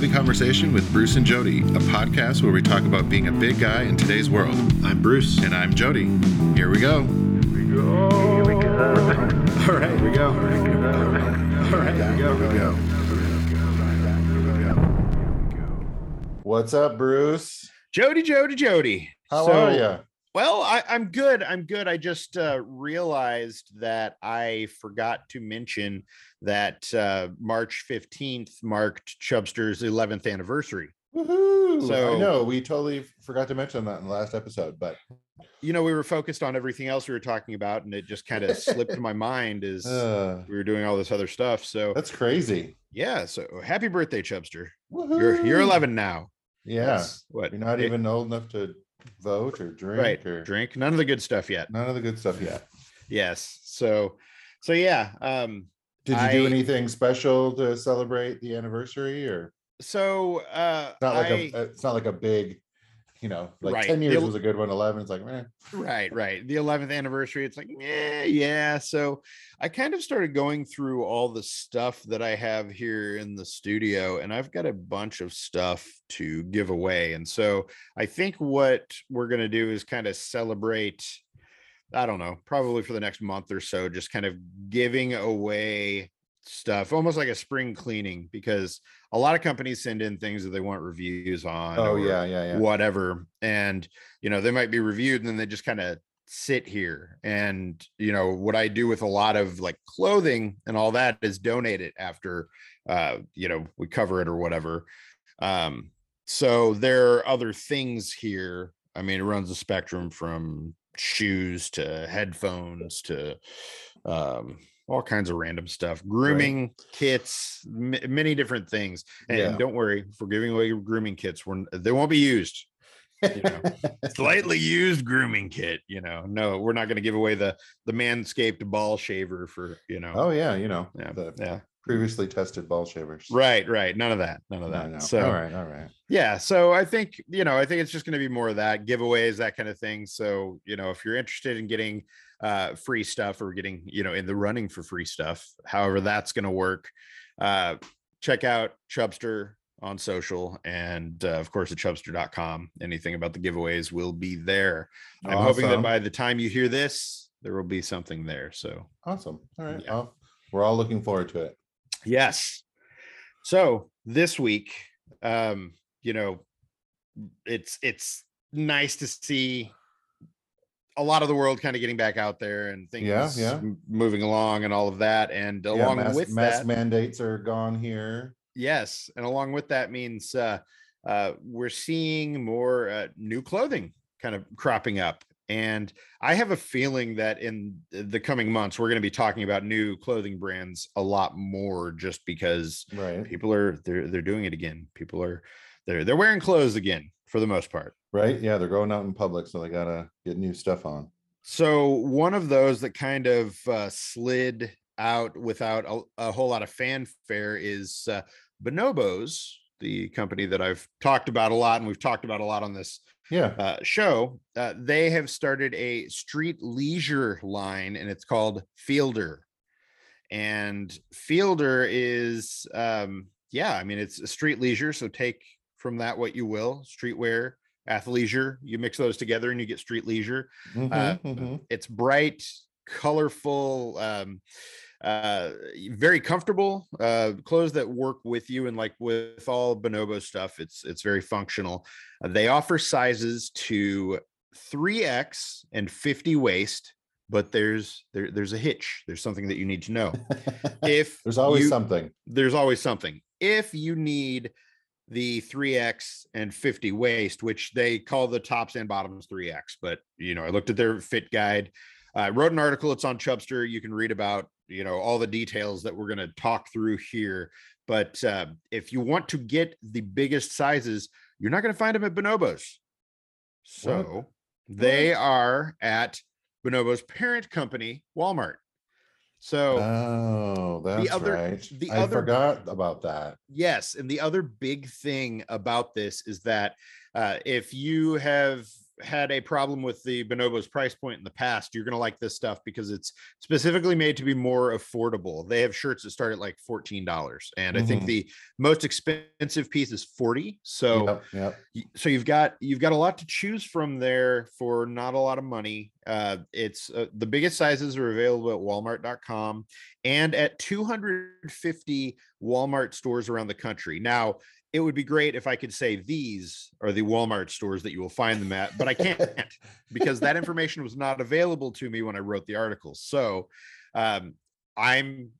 This Conversation with Bruce and Jody, a podcast where we talk about being a big guy in today's world. I'm Bruce. And I'm Jody. Here we go. Here we go. All right, here we go. All right, here we go. Here we go. What's up, Bruce? Jody, Jody, Jody. How So- are you? Well, I, I'm good. I'm good. I just uh, realized that I forgot to mention that uh, March 15th marked Chubster's 11th anniversary. Woohoo! So- I know we totally forgot to mention that in the last episode, but You know, we were focused on everything else we were talking about, and it just kind of slipped my mind as uh, we were doing all this other stuff. So, that's crazy. yeah. So, happy birthday, Chubster. Woohoo! You're you're 11 now. Yeah, That's what? you're not eh, even old enough to vote or drink right. or Drink none of the good stuff yet. none of the good stuff yet. Yes. So, so yeah. Um, Did you do anything special to celebrate the anniversary, or so uh, it's not like I, a it's not like a big, you know, like Right. ten years el- was a good one. Eleven, it's like, eh. Right, right. The 11th anniversary, it's like, yeah, yeah. So I kind of started going through all the stuff that I have here in the studio, and I've got a bunch of stuff to give away. And so I think what we're going to do is kind of celebrate, I don't know, probably for the next month or so, just kind of giving away stuff, almost like a spring cleaning, because a lot of companies send in things that they want reviews on. oh yeah, yeah, yeah. whatever and you know they might be reviewed and then they just kind of sit here and you know what i do with a lot of like clothing and all that is donate it after uh you know we cover it or whatever um so there are other things here i mean it runs the spectrum from shoes to headphones to um all kinds of random stuff grooming kits m- many different things and Yeah. don't worry if we're giving away grooming kits we're, they won't be used you know, slightly used grooming kit you know no we're not going to give away the the manscaped ball shaver for you know oh yeah, you know, yeah the yeah previously tested ball shavers. right right none of that none of No, that no. so all right, all right. yeah so i think you know i think it's just going to be more of that giveaways that kind of thing so you know if you're interested in getting uh free stuff or getting you know in the running for free stuff however that's going to work uh check out chubster on social and uh, of course at chubster.com anything about the giveaways will be there i'm hoping that by the time you hear this there will be something there so Awesome. All right. Yeah. Well, we're all looking forward to it. Yes. So this week, um, you know, it's it's nice to see a lot of the world kind of getting back out there and things Yeah, yeah. moving along and all of that. And Yeah, along mask, with mask that, mandates are gone here. yes, and along with that means uh, uh, we're seeing more uh, new clothing kind of cropping up. And I have a feeling that in the coming months, we're going to be talking about new clothing brands a lot more just because Right. people are they're they're doing it again people are they're they're wearing clothes again for the most part Right. Yeah, they're going out in public, so they gotta get new stuff on. so one of those that kind of uh, slid out without a, a whole lot of fanfare is uh, bonobos the company that i've talked about a lot and we've talked about a lot on this Yeah. uh, show uh, they have started a street leisure line and it's called fielder and fielder is um yeah i mean it's a street leisure so take from that what you will streetwear athleisure you mix those together and you get street leisure Mhm, uh, mhm. it's bright colorful um uh very comfortable uh clothes that work with you and like with all bonobo stuff it's it's very functional Uh, they offer sizes to 3x and 50 waist but there's there, there's a hitch there's something that you need to know if There's always you- something. there's always something. If you need the 3X and 50 waist, which they call the tops and bottoms 3X, but you know, I looked at their fit guide. I wrote an article, it's on Chubster. You can read about, you know, all the details that we're going to talk through here. But uh, if you want to get the biggest sizes, you're not going to find them at Bonobos. So they are at Bonobo's parent company, Walmart. So Oh, that's other- right. the I other- forgot about that. Yes, and the other big thing about this is that uh, if you have had a problem with the Bonobos price point in the past, you're going to like this stuff because it's specifically made to be more affordable. They have shirts that start at like $14 and I think Mhm. the most expensive piece is 40. So Yep, yep. so you've got you've got a lot to choose from there for not a lot of money uh it's uh, the biggest sizes are available at walmart.com and at 250 walmart stores around the country now it would be great if i could say these are the walmart stores that you will find them at but i can't because that information was not available to me when i wrote the article so um i'm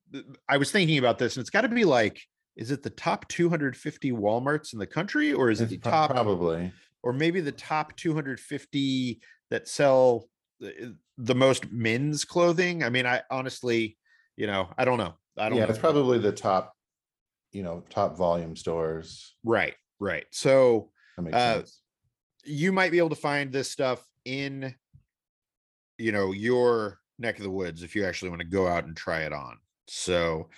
i was thinking about this and it's got to be like is it the top 250 walmarts in the country or is it the top Probably. or maybe the top 250 that sell the the most men's clothing. I mean, I honestly, you know, I don't know. I don't Yeah, know. it's probably the top, you know, top volume stores. right, right. So Uh, you might be able to find this stuff in, you know, your neck of the woods if you actually want to go out and try it on. So,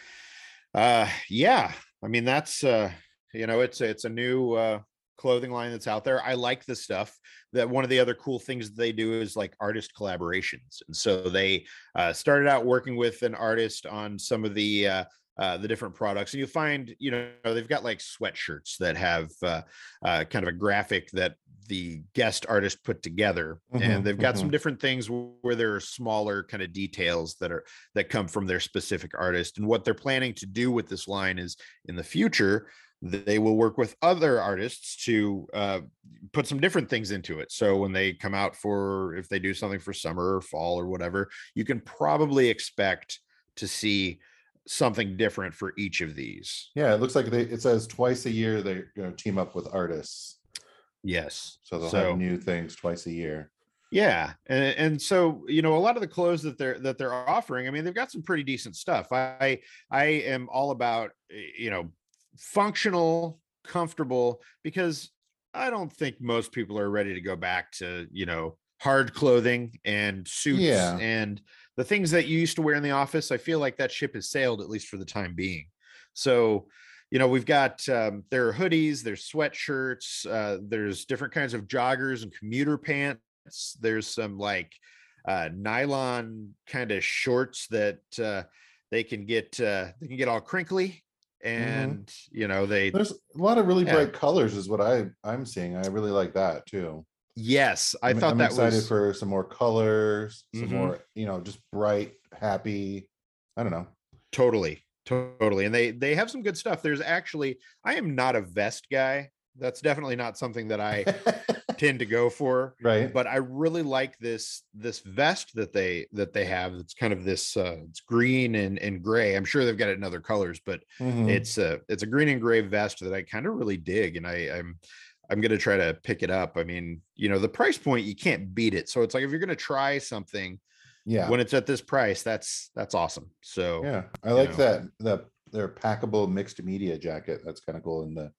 uh, yeah, I mean, that's, uh, you know, it's, it's a new, uh, clothing line that's out there. I like the stuff. That one of the other cool things that they do is like artist collaborations. And so they uh, started out working with an artist on some of the uh, uh, the different products, and you find you know they've got like sweatshirts that have uh, uh, kind of a graphic that the guest artist put together, Mhm, and they've got some mhm. different things where there are smaller kind of details that are that come from their specific artist. And what they're planning to do with this line is in the future they will work with other artists to uh, put some different things into it. So when they come out for, if they do something for summer or fall or whatever, you can probably expect to see something different for each of these. Yeah, it looks like they, it says twice a year they're gonna team up with artists. Yes. So they'll So- have new things twice a year. Yeah, and and so you know a lot of the clothes that they're that they're offering. I mean, they've got some pretty decent stuff. I I am all about you know functional, comfortable because I don't think most people are ready to go back to you know hard clothing and suits Yeah. and the things that you used to wear in the office. I feel like that ship has sailed at least for the time being. So you know we've got um, there are hoodies there's sweatshirts uh, there's different kinds of joggers and commuter pants there's some like uh, nylon kind of shorts that uh, they can get uh, they can get all crinkly and you know they There's a lot of really Yeah. bright colors is what I, I'm seeing. I really like that too. Yes i I'm- thought I'm that excited was for some more colors, some Mhm. more, you know, just bright, happy. I don't know. totally totally and they they have some good stuff there's actually i am not a vest guy that's definitely not something that i tend to go for right. but I really like this this vest that they that they have. It's kind of this uh it's green and and gray. I'm sure they've got it in other colors, but Mhm. it's a it's a green and gray vest that I kind of really dig, and I I'm I'm gonna try to pick it up. I mean, you know, the price point you can't beat it. So it's like if you're gonna try something yeah. when it's at this price, that's that's awesome. So Yeah, I like know. that. The their packable mixed media jacket. That's kind of cool in the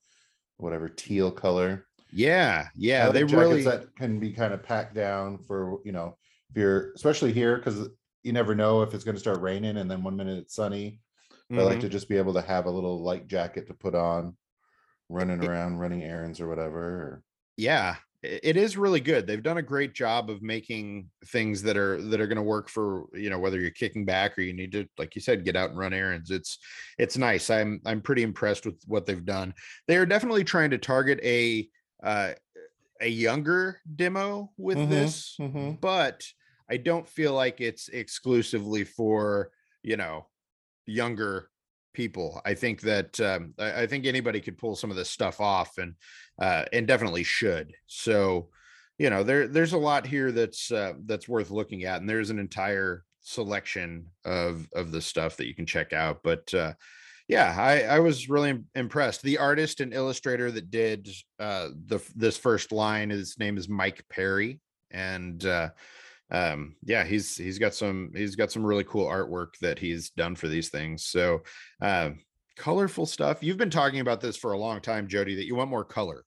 whatever teal color. yeah, yeah, they jackets really that can be kind of packed down for you know if you're especially here because you never know if it's going to start raining and then one minute it's sunny. I like Mhm. to just be able to have a little light jacket to put on, running around, running errands or whatever. Or, yeah it is really good they've done a great job of making things that are that are going to work for you know whether you're kicking back or you need to like you said get out and run errands it's it's nice i'm i'm pretty impressed with what they've done they are definitely trying to target a uh a younger demo with Mhm, this mhm. but i don't feel like it's exclusively for you know younger people i think that um, I, I think anybody could pull some of this stuff off and uh, and definitely should. So, you know, there there's a lot here that's uh, that's worth looking at, and there's an entire selection of of the stuff that you can check out. But uh, yeah, I I was really impressed. The artist and illustrator that did uh, the this first line, his name is Mike Perry, and uh, um yeah he's he's got some he's got some really cool artwork that he's done for these things so um colorful stuff you've been talking about this for a long time jody that you want more color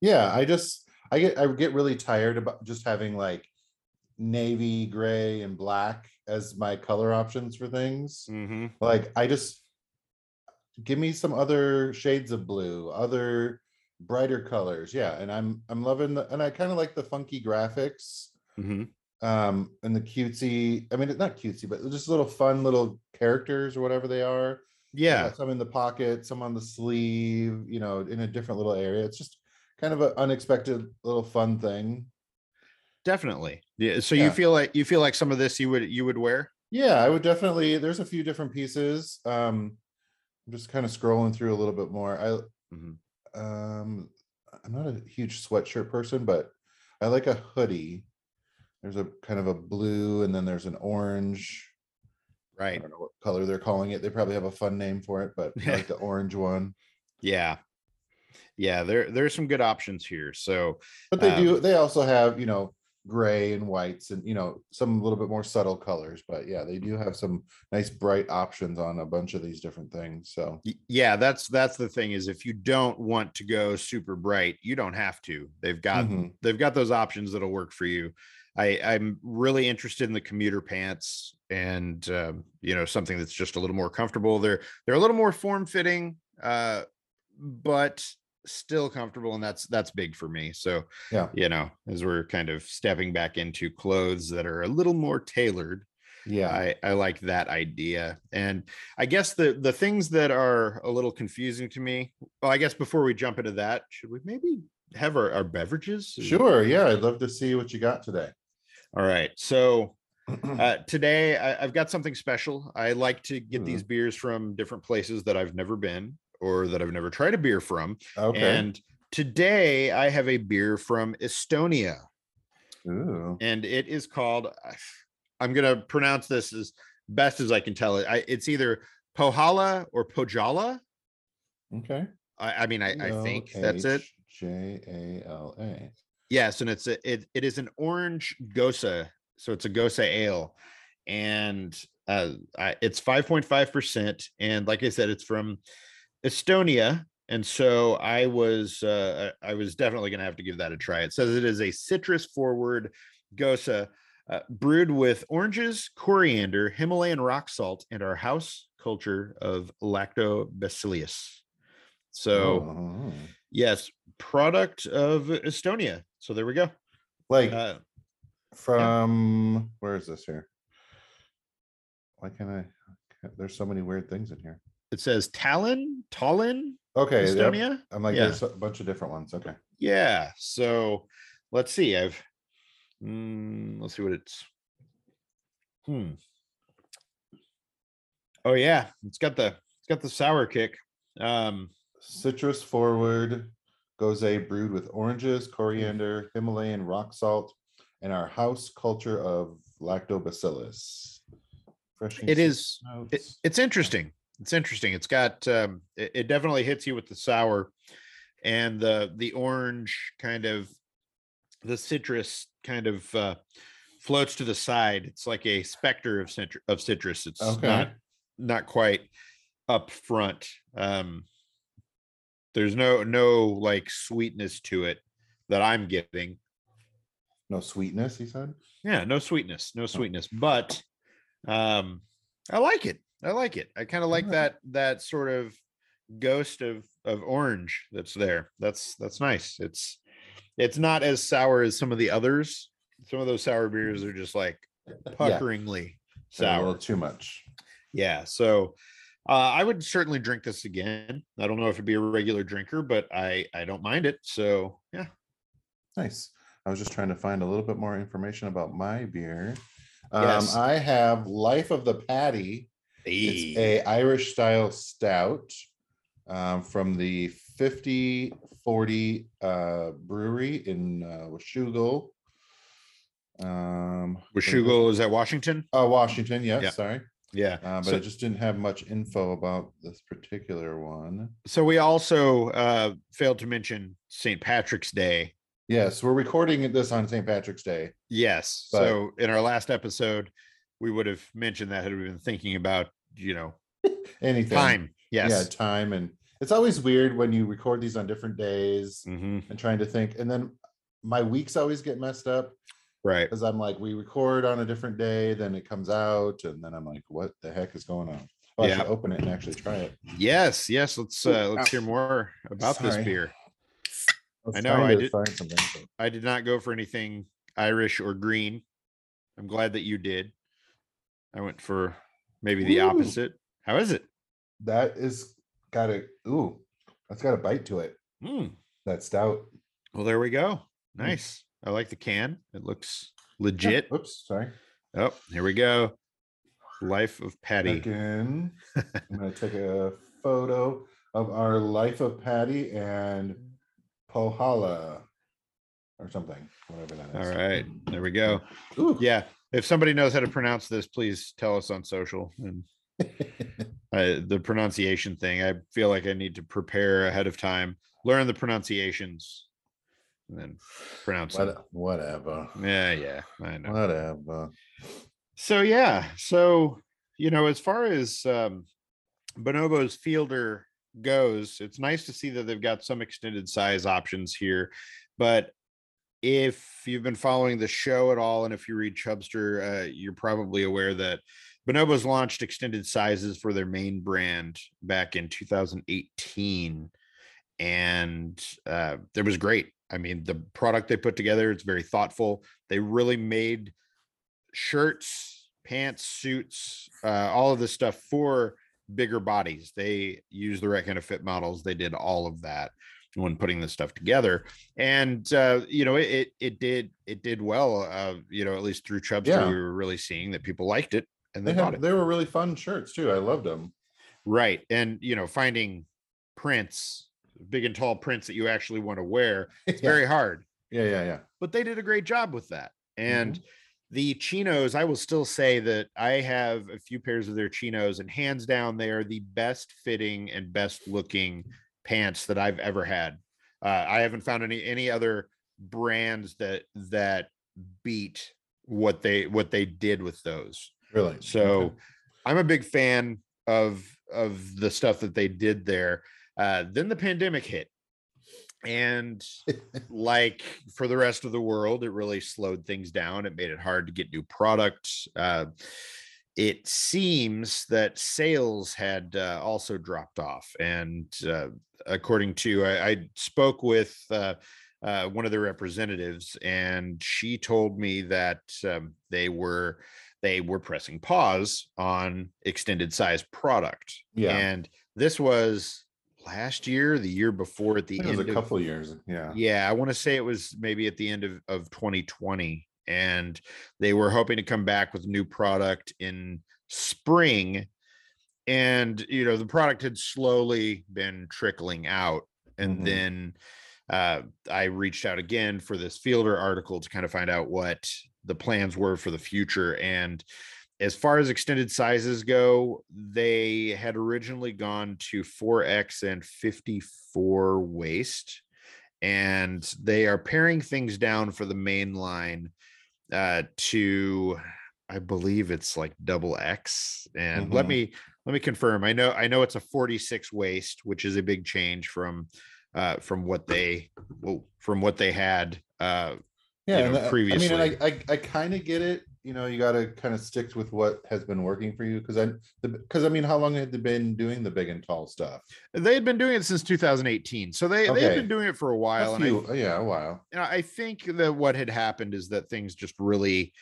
yeah, I just I get I get really tired about just having like navy, gray, and black as my color options for things. mm-hmm. like i just give me some other shades of blue other brighter colors. Yeah, and I'm I'm loving the and I kind of like the funky graphics Mhm. Um and the cutesy. I mean, it's not cutesy, but just little fun little characters or whatever they are. You Yeah, some in the pocket, some on the sleeve. You know, in a different little area. It's just kind of an unexpected little fun thing. definitely. Yeah. So you feel like you feel like some of this you would you would wear? Yeah, I would definitely. There's a few different pieces. Um, I'm just kind of scrolling through a little bit more. I Mhm. um, I'm not a huge sweatshirt person, but I like a hoodie. There's a kind of a blue, and then there's an orange. Right. I Right. don't know what color they're calling it. They probably have a fun name for it, but I like the orange one. Yeah. Yeah, there there's some good options here. So But they do. Um, They also have you know gray and whites, and you know some a little bit more subtle colors. But yeah, they do have some nice bright options on a bunch of these different things. So y- yeah, that's that's the thing is if you don't want to go super bright, you don't have to. They've got mhm. they've got those options that'll work for you. I, I'm really interested in the commuter pants and um, you know something that's just a little more comfortable. They're they're a little more form fitting, uh, but still comfortable, and that's that's big for me. So Yeah. you know, as we're kind of stepping back into clothes that are a little more tailored, yeah. I, I like that idea. And I guess the the things that are a little confusing to me. Well, I guess before we jump into that, should we maybe have our, our beverages? Sure. Yeah, I'd love to see what you got today. All right. So uh, today I, I've got something special. I like to get Hmm. these beers from different places that I've never been or that I've never tried a beer from. okay. And today I have a beer from Estonia. Ooh. and it is called i'm going to pronounce this as best as i can tell it I, it's either pohala or pojala Okay. i, I mean I, I think that's it J A L A. yes and it's a, it, it is an orange gose so it's a gose ale and uh I, it's 5.5 percent and like i said it's from estonia and so i was uh i I was definitely going to have to give that a try it says it is a citrus forward gose uh, brewed with oranges coriander himalayan rock salt and our house culture of lactobacillus so Oh. Yes product of estonia so there we go like uh, from where is this here? Why can't I? There's so many weird things in here. it says Tallinn, Tallinn, Okay. yep. Estonia. I'm like, Yeah. there's a bunch of different ones. Okay. Yeah. So let's see. I've mm, let's see what it's. Hmm. Oh yeah, it's got the it's got the sour kick. Um. Citrus forward gose brewed with oranges, coriander, Himalayan rock salt, and our house culture of lactobacillus. Refreshing It citrus. It, it's interesting. It's interesting. It's got. Um, it, it definitely hits you with the sour, and the the orange kind of, the citrus kind of uh, floats to the side. It's like a specter of citr- of citrus. It's Okay. not not quite up front. Um, there's no no like sweetness to it that I'm getting. no sweetness, he said. Yeah, no sweetness, no sweetness, but um I like it. I like it. I kind of like that that sort of ghost of of orange that's there. That's that's nice. It's it's not as sour as some of the others. Some of those sour beers are just like puckeringly A sour. too much. Yeah. So uh, I would certainly drink this again. I don't know if it'd be a regular drinker, but I I don't mind it. So yeah. Nice. I was just trying to find a little bit more information about my beer. Um, Yes. I have Life of the Patty. It's a Irish style stout um, from the 5040 uh, brewery in uh, Washougal. Um, Washougal is that Washington. Oh, Washington. Yes, Yeah. sorry. Yeah. Uh, but So- it just didn't have much info about this particular one. So we also uh, failed to mention St. Patrick's Day. Yes, we're recording this on St. Patrick's Day. Yes. But- so in our last episode, we would have mentioned that had we been thinking about, you know, Anything. time. Yeah, time. And it's always weird when you record these on different days hmm and trying to think. And then my weeks always get messed up Right. because I'm like, we record on a different day, then it comes out, and then I'm like, what the heck is going on? Oh, I Yeah. should open it and actually try it. Yes. Yes. Let's uh, let's hear more about this beer. was I know, I did- find something, but- I did not go for anything Irish or green. I'm glad that you did. I went for maybe the Ooh. opposite. How is it? That is got a ooh, that's got a bite to it. Mm, That stout. well, there we go. Hmm. Nice. I like the can. It looks legit. Oops, sorry. Oh, here we go. Life of Patty. Again, I'm gonna take a photo of our life of Patty and Pohala or something, whatever that All is. right. There we go. Ooh. Yeah. If somebody knows how to pronounce this, please tell us on social. And uh, the pronunciation thing, I feel like I need to prepare ahead of time, learn the pronunciations, and then pronounce. What- Whatever. Yeah, yeah, I know. Whatever. So yeah, so you know, as far as um Bonobo's fielder goes, it's nice to see that they've got some extended size options here. But if you've been following the show at all, and if you read Chubster, uh, you're probably aware that Bonobos launched extended sizes for their main brand back in 2018, and uh, it was great. I mean, the product they put together, it's very thoughtful. They really made shirts, pants, suits, uh, all of this stuff for bigger bodies. They used the right kind of fit models. They did all of that when putting this stuff together, and uh, you know, it, it did it did well. Uh, you know, at least through Chubster, Yeah. we were really seeing that people liked it and they, They bought had it. they were really fun shirts too. I loved them. Right. And you know, finding prints, big and tall prints that you actually want to wear, it's yeah. very hard. yeah, yeah, yeah. But they did a great job with that. And Mm-hmm. the chinos, I will still say that I have a few pairs of their chinos, and hands down, they are the best fitting and best looking pants that I've ever had. Uh, I haven't found any any other brands that that beat what they what they did with those. Really. So I'm a big fan of of the stuff that they did there. Uh, then the pandemic hit. And like for the rest of the world, it really slowed things down. It made it hard to get new products. Uh, it seems that sales had uh, also dropped off. And uh, according to, I, I spoke with uh, uh, one of the representatives, and she told me that um, they were they were pressing pause on extended size product. Yeah. And this was last year, the year before, at the it end was a of couple of years. Yeah. yeah, I want to say it was maybe at the end of, of 2020. And they were hoping to come back with new product in spring. And, you know, the product had slowly been trickling out. And Mhm. then uh, I reached out again for this Fielder article to kind of find out what the plans were for the future. And as far as extended sizes go, they had originally gone to 4X and 54 waist, and they are paring things down for the main line uh, to, I believe it's like double X. And let Mhm. me let me confirm. I know I know it's a 46 waist, which is a big change from uh, from what they well, from what they had uh, Yeah. you know, I- I mean, previously. I, I, I kind of get it. You know, you got to kind of stick with what has been working for you because I, because I mean, how long had they been doing the big and tall stuff? they had been doing it since 2018 so they they had been doing it for a while A and I, yeah, a while. and I think that what had happened is that things just really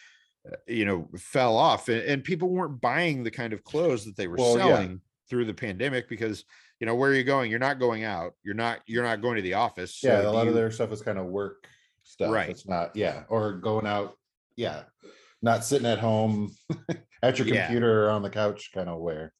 uh, you know fell off and, and people weren't buying the kind of clothes that they were Well, yeah. selling through the pandemic because you know where are you going you're not going out you're not you're not going to the office yeah, so a lot do of their stuff is kind of work stuff. Right. It's not, yeah, or going out, yeah, not sitting at home at your Yeah. computer or on the couch kind of wear.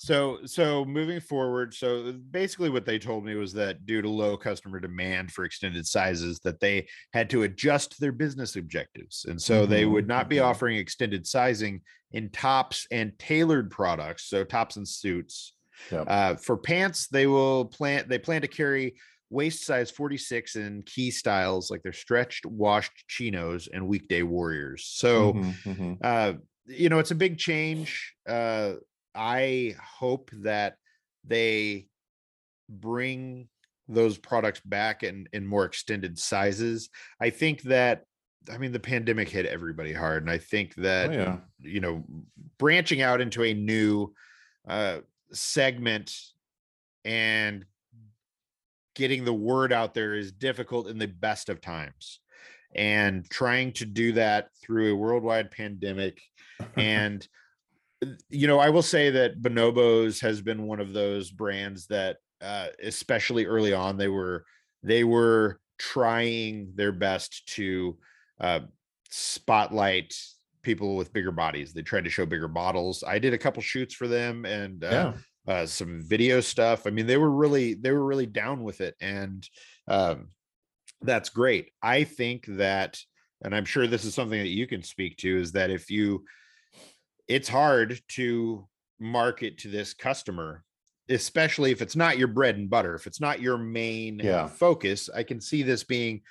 So so moving forward, so basically what they told me was that due to low customer demand for extended sizes, that they had to adjust their business objectives. And so they Mhm, would not be offering extended sizing in tops and tailored products, so tops and suits. Yep. Uh, for pants, they will plan they plan to carry waist size 46 in key styles like their stretched washed chinos and weekday warriors. So Mhm, mhm. uh you know it's a big change uh i hope that they bring those products back in in more extended sizes i think that i mean the pandemic hit everybody hard and i think that Oh, yeah. you know branching out into a new uh segment and getting the word out there is difficult in the best of times and trying to do that through a worldwide pandemic and uh, you know i will say that bonobos has been one of those brands that uh, especially early on they were they were trying their best to uh, spotlight people with bigger bodies they tried to show bigger bottles i did a couple shoots for them and uh, Yeah. Uh, some video stuff. I mean, they were really they were really down with it, and um, that's great. I think that, and I'm sure this is something that you can speak to, is that if you, it's hard to market to this customer, especially if it's not your bread and butter, if it's not your main Yeah. focus. I can see this being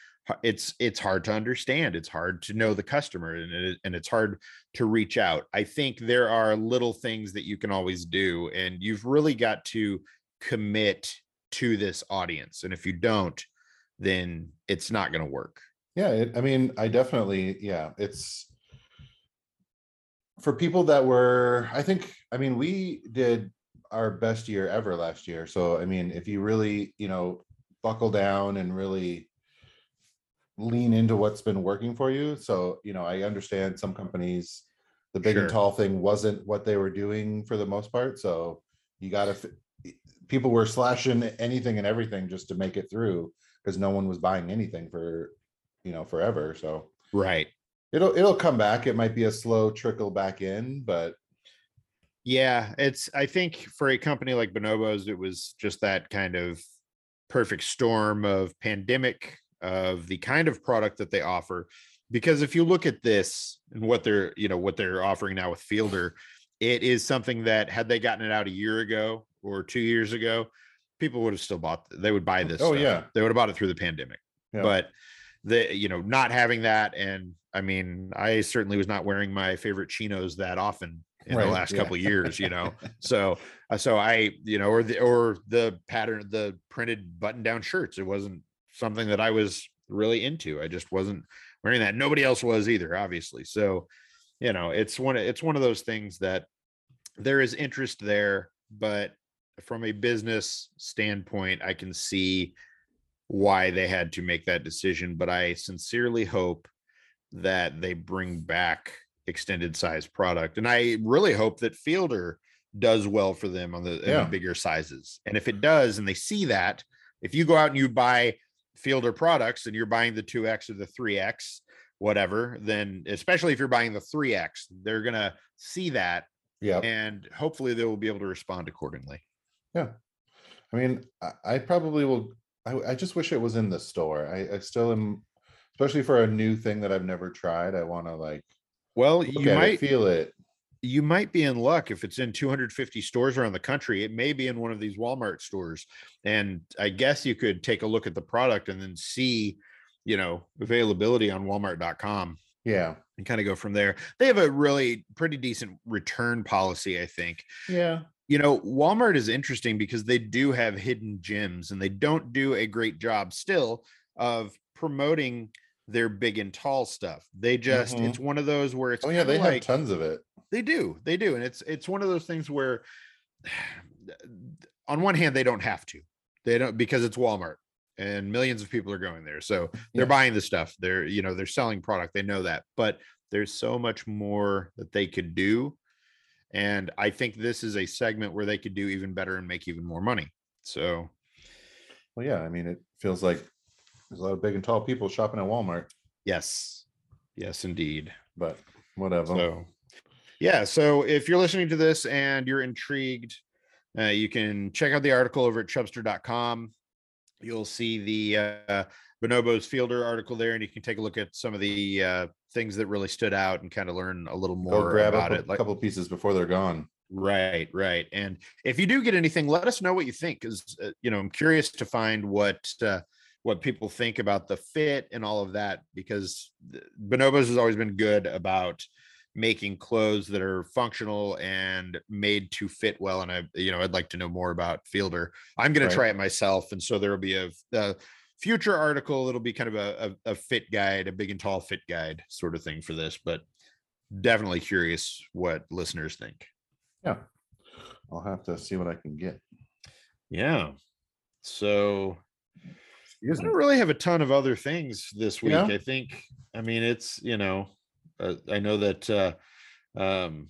it's it's hard to understand it's hard to know the customer and it, and it's hard to reach out i think there are little things that you can always do and you've really got to commit to this audience and if you don't then it's not going to work Yeah, it, I mean, I definitely, yeah, it's for people that were, I think, I mean, we did our best year ever last year. So, I mean, if you really, you know, buckle down and really lean into what's been working for you. So, you know, I understand some companies, the big and tall thing wasn't what they were doing for the most part. So you gotta, f- people were slashing anything and everything just to make it through because no one was buying anything for, you know, forever. So right it'll, it'll come back. It might be a slow trickle back in, but Yeah, it's I think for a company like Bonobos, it was just that kind of perfect storm of pandemic of the kind of product that they offer. Because if you look at this and what they're, you know, what they're offering now with Fielder, it is something that had they gotten it out a year ago or two years ago, people would have still bought they would buy this. Oh, stuff. yeah. They would have bought it through the pandemic. Yeah. But the you know, not having that, and I mean, I certainly was not wearing my favorite chinos that often in Right, the last yeah. couple of years, you know. so uh, so I, you know, or the or the pattern, the printed button down shirts. It wasn't something that I was really into. I just wasn't wearing that. Nobody else was either, obviously. So, you know, it's one it's one of those things that there is interest there, but from a business standpoint, I can see why they had to make that decision. But I sincerely hope that they bring back extended size product. And I really hope that Fielder does well for them on the, Yeah. the bigger sizes. And if it does, and they see that, if you go out and you buy Fielder products and you're buying the 2X or the 3X, whatever, then especially if you're buying the 3X, they're going to see that yeah. and hopefully they will be able to respond accordingly. Yeah i mean, I, I probably will. I, I just wish it was in the store. I, I still am, especially for a new thing that I've never tried. I want to like Well, you might it, feel it. You might be in luck if it's in 250 stores around the country. It may be in one of these Walmart stores. And I guess you could take a look at the product and then see, you know, availability on walmart.com Yeah, and kind of go from there. They have a really pretty decent return policy, I think. yeah, You know, Walmart is interesting because they do have hidden gems and they don't do a great job still of promoting their big and tall stuff. They just Mhm. it's one of those where it's oh yeah. They kinda have tons of it. They do. They do. And it's it's one of those things where on one hand they don't have to. They don't because it's Walmart and millions of people are going there. So they're Yeah. buying the stuff. They're, you know, they're selling product. They know that. But there's so much more that they could do. And I think this is a segment where they could do even better and make even more money. So Well, yeah. I mean, it feels like there's a lot of big and tall people shopping at Walmart, yes. Yes, indeed. but whatever. So, yeah. So if you're listening to this and you're intrigued, uh, you can check out the article over at chubster.com. You'll see the uh, Bonobos Fielder article there, and you can take a look at some of the uh, things that really stood out and kind of learn a little Go more grab about a it. Like, couple pieces before they're gone. right, right. And if you do get anything, let us know what you think, because uh, you know I'm curious to find what uh, what people think about the fit and all of that, because Bonobos has always been good about making clothes that are functional and made to fit well. And I, you know, I'd like to know more about Fielder. I'm going Right. to try it myself, and so there will be a, a future article. It'll be kind of a, a, a fit guide, a big and tall fit guide sort of thing for this, but definitely curious what listeners think. Yeah, I'll have to see what I can get. Yeah. So I don't really have a ton of other things this week. Yeah? I think, I mean, it's, you know, uh, I know that uh, um,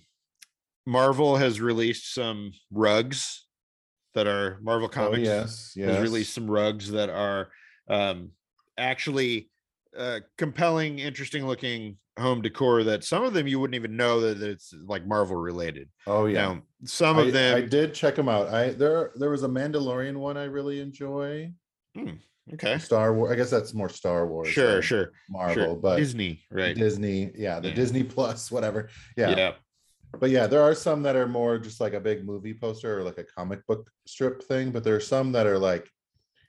Marvel has released some rugs that are Marvel Oh, Comics yes, yes. has released some rugs that are um, actually uh, compelling, interesting looking home decor that some of them you wouldn't even know that it's like Marvel related. Oh yeah. Now, some I, of them, I did check them out. I there there was a Mandalorian one I really enjoy. Okay, Star Wars. I guess that's more Star Wars. sure, sure, Marvel, sure. but Disney, right? Disney, yeah, the Yeah. Disney Plus, whatever. Yeah. yeah. But yeah, there are some that are more just like a big movie poster or like a comic book strip thing. But there are some that are like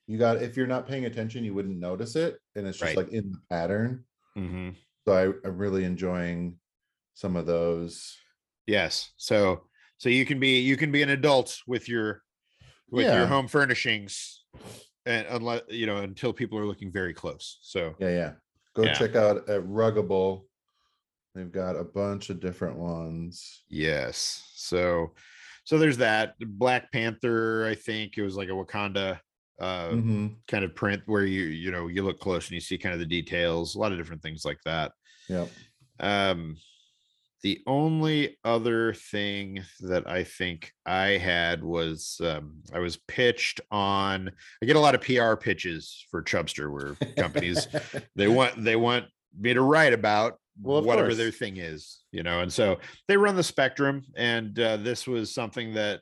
you got if you're not paying attention, you wouldn't notice it. And it's just Right. like in the pattern. hmm So I, I'm really enjoying some of those. Yes. So so you can be you can be an adult with your with your home furnishings and unless you know until people are looking very close. So Yeah, yeah. Go Yeah. check out at Ruggable. They've got a bunch of different ones. yes. So so there's that Black Panther, I think it was like a Wakanda uh Mhm. kind of print where you you know you look close and you see kind of the details, a lot of different things like that. Yep. Um, the only other thing that I think I had was um, I was pitched on. I get a lot of PR pitches for Chubster, where companies they want they want me to write about Well, whatever course. their thing is, you know. And so they run the spectrum, and uh, this was something that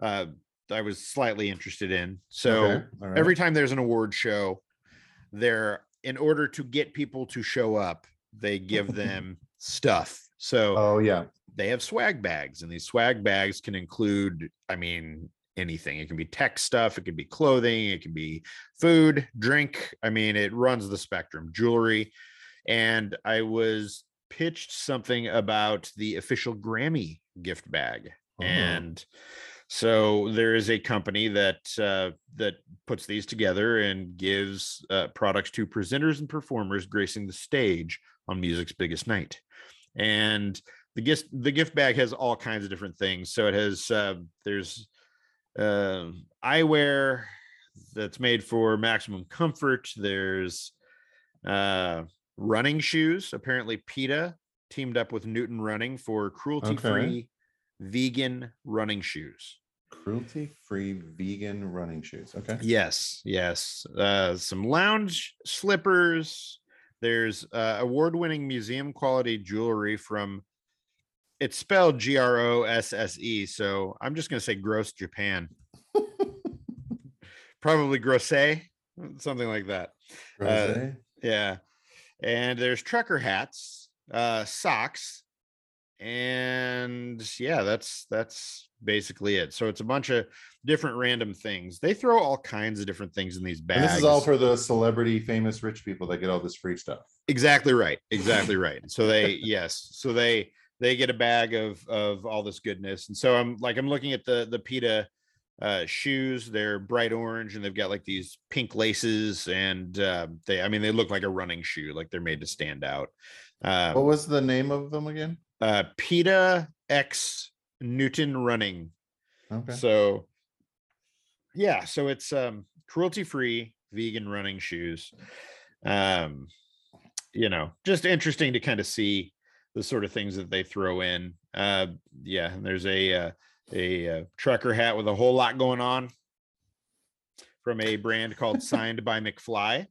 uh, I was slightly interested in. So Okay, right. every time there's an award show, they're in order to get people to show up, they give them stuff. So Oh yeah. they have swag bags, and these swag bags can include, I mean, anything. It can be tech stuff, it can be clothing, it can be food, drink. I mean, it runs the spectrum, jewelry. And I was pitched something about the official Grammy gift bag. Oh. And so there is a company that uh, that puts these together and gives uh, products to presenters and performers gracing the stage on music's biggest night. And the gift the gift bag has all kinds of different things. So it has uh, there's uh, eyewear that's made for maximum comfort. There's uh, running shoes. Apparently, PETA teamed up with Newton Running for cruelty-free vegan running shoes. Cruelty free vegan running shoes. Okay. Yes, yes. Uh, some lounge slippers. There's uh, award-winning museum quality jewelry from. It's spelled G R O S S E, so I'm just gonna say Gross Japan. Probably Grosse, something like that. Rosé? Yeah. And there's trucker hats, uh, socks, and yeah, that's that's basically it. So it's a bunch of different random things. They throw all kinds of different things in these bags. and this is all for the celebrity, famous, rich people that get all this free stuff. exactly right. Exactly right. So they yes, so they they get a bag of of all this goodness. And so I'm like I'm looking at the the PETA uh shoes they're bright orange and they've got like these pink laces and uh they i mean they look like a running shoe like they're made to stand out um, What was the name of them again? Uh PETA X Newton running. Okay. So yeah, so it's um cruelty free vegan running shoes. Um you know, just interesting to kind of see the sort of things that they throw in. Uh yeah, and there's a uh, a uh, trucker hat with a whole lot going on from a brand called Signed by McFly.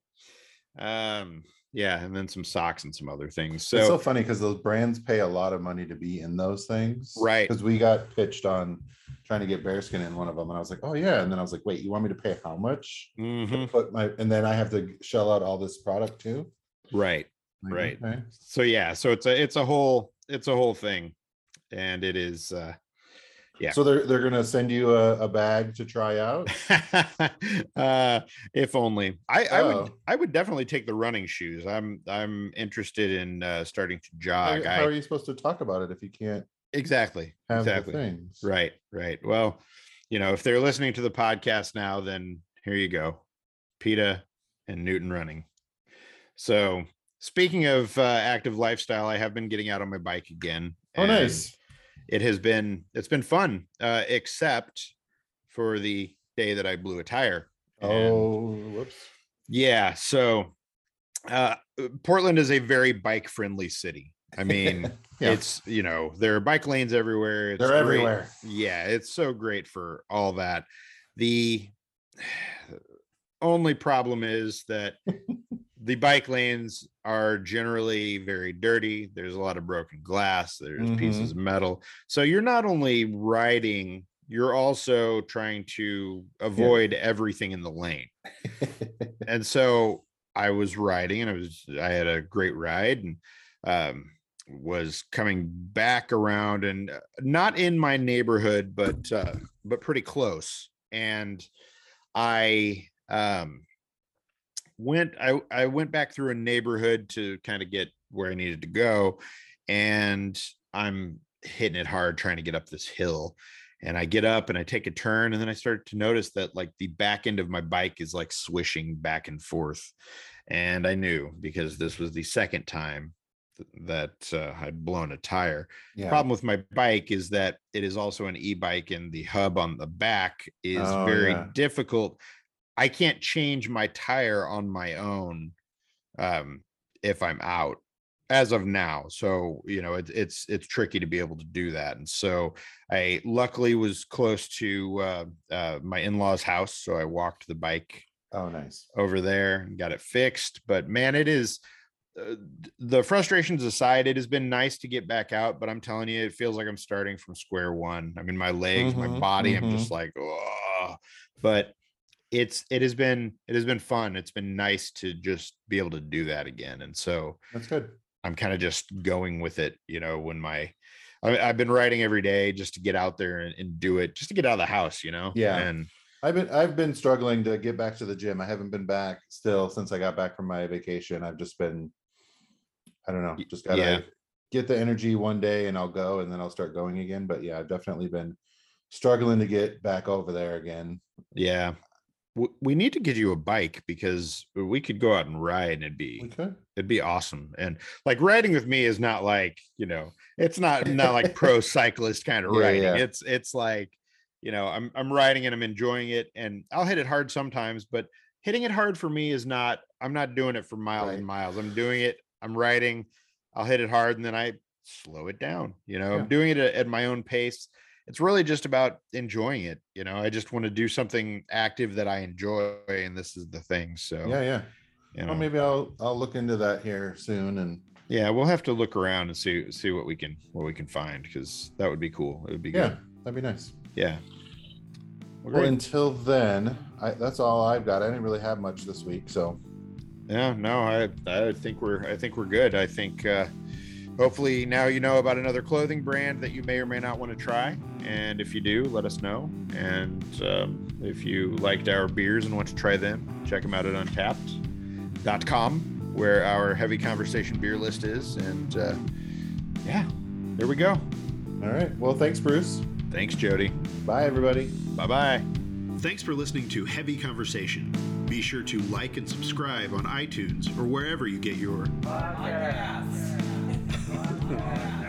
Um yeah, and then some socks and some other things. So, it's so funny because those brands pay a lot of money to be in those things. Right. Because we got pitched on trying to get bearskin in one of them. And I was like, oh yeah. And then I was like, wait, you want me to pay how much? to Mhm, Put my and then I have to shell out all this product too. right. Like, Right. okay. so yeah so it's a it's a whole it's a whole thing and it is uh Yeah. So they're they're gonna send you a, a bag to try out. uh if only i i would Oh. i would definitely take the running shoes i'm i'm interested in uh starting to jog how I, are you supposed to talk about it if you can't exactly exactly right right well you know if they're listening to the podcast now then here you go PETA and Newton running. So speaking of uh, active lifestyle, I have been getting out on my bike again. Oh, nice. It has been it's been fun, uh, except for the day that I blew a tire And- Oh, whoops. yeah. So uh, Portland is a very bike friendly city. I mean, Yeah. it's you know there are bike lanes everywhere. It's They're great. everywhere. Yeah, it's so great for all that. The only problem is that the bike lanes are generally very dirty. There's a lot of broken glass. There's pieces of metal. So you're not only riding, you're also trying to avoid everything in the lane and so I was riding and I was I had a great ride and um was coming back around and uh, not in my neighborhood but uh but pretty close and I um went I I went back through a neighborhood to kind of get where I needed to go and I'm hitting it hard trying to get up this hill and I get up and I take a turn and then I start to notice that like the back end of my bike is like swishing back and forth and I knew because this was the second time th- that uh, I'd blown a tire. yeah. Problem with my bike is that it is also an e-bike and the hub on the back is Oh, very yeah. difficult. I can't change my tire on my own um if I'm out as of now. So, you know, it's it's it's tricky to be able to do that. And so I luckily was close to uh, uh my in-laws house, so I walked the bike Oh, nice. over there and got it fixed. But man, it is uh, the frustrations aside, it has been nice to get back out. But I'm telling you, it feels like I'm starting from square one. I mean, my legs, my Mhm, body, I'm just like, oh. But it's it has been it has been fun. It's been nice to just be able to do that again. And so That's good. I'm kind of just going with it. You know, when my I, I've been writing every day just to get out there and, and do it, just to get out of the house. You know, Yeah. and I've been I've been struggling to get back to the gym. I haven't been back still since I got back from my vacation. I've just been I don't know, just gotta yeah. get the energy one day and I'll go and then I'll start going again. But yeah, I've definitely been struggling to get back over there again. Yeah. We need to get you a bike because we could go out and ride and it'd be could. it'd be awesome. And like riding with me is not like, you know, it's not not like pro cyclist kind of Yeah, riding. yeah. It's it's like, you know, I'm I'm riding and I'm enjoying it and I'll hit it hard sometimes, but hitting it hard for me is not I'm not doing it for miles Right. and miles. I'm doing it, I'm riding, I'll hit it hard and then I slow it down. You know, Yeah. I'm doing it at, at my own pace it's really just about enjoying it. You know, I just want to do something active that I enjoy, and this is the thing. So Yeah, yeah. you know, Well, maybe I'll I'll look into that here soon and yeah, we'll have to look around and see see what we can what we can find because that would be cool. It would be yeah, good. that'd be nice. Yeah. Well, until then, I, that's all I've got. I didn't really have much this week, so yeah, no, I I think we're I think we're good. I think uh hopefully now you know about another clothing brand that you may or may not want to try. And if you do, let us know. And um, if you liked our beers and want to try them, check them out at untappd.com, where our heavy conversation beer list is. And uh, yeah, there we go. all right. Well, thanks, Bruce. Thanks, Jody. Bye, everybody. Bye bye. Thanks for listening to Heavy Conversation. Be sure to like and subscribe on iTunes or wherever you get your Podcasts. Yeah. Ờ,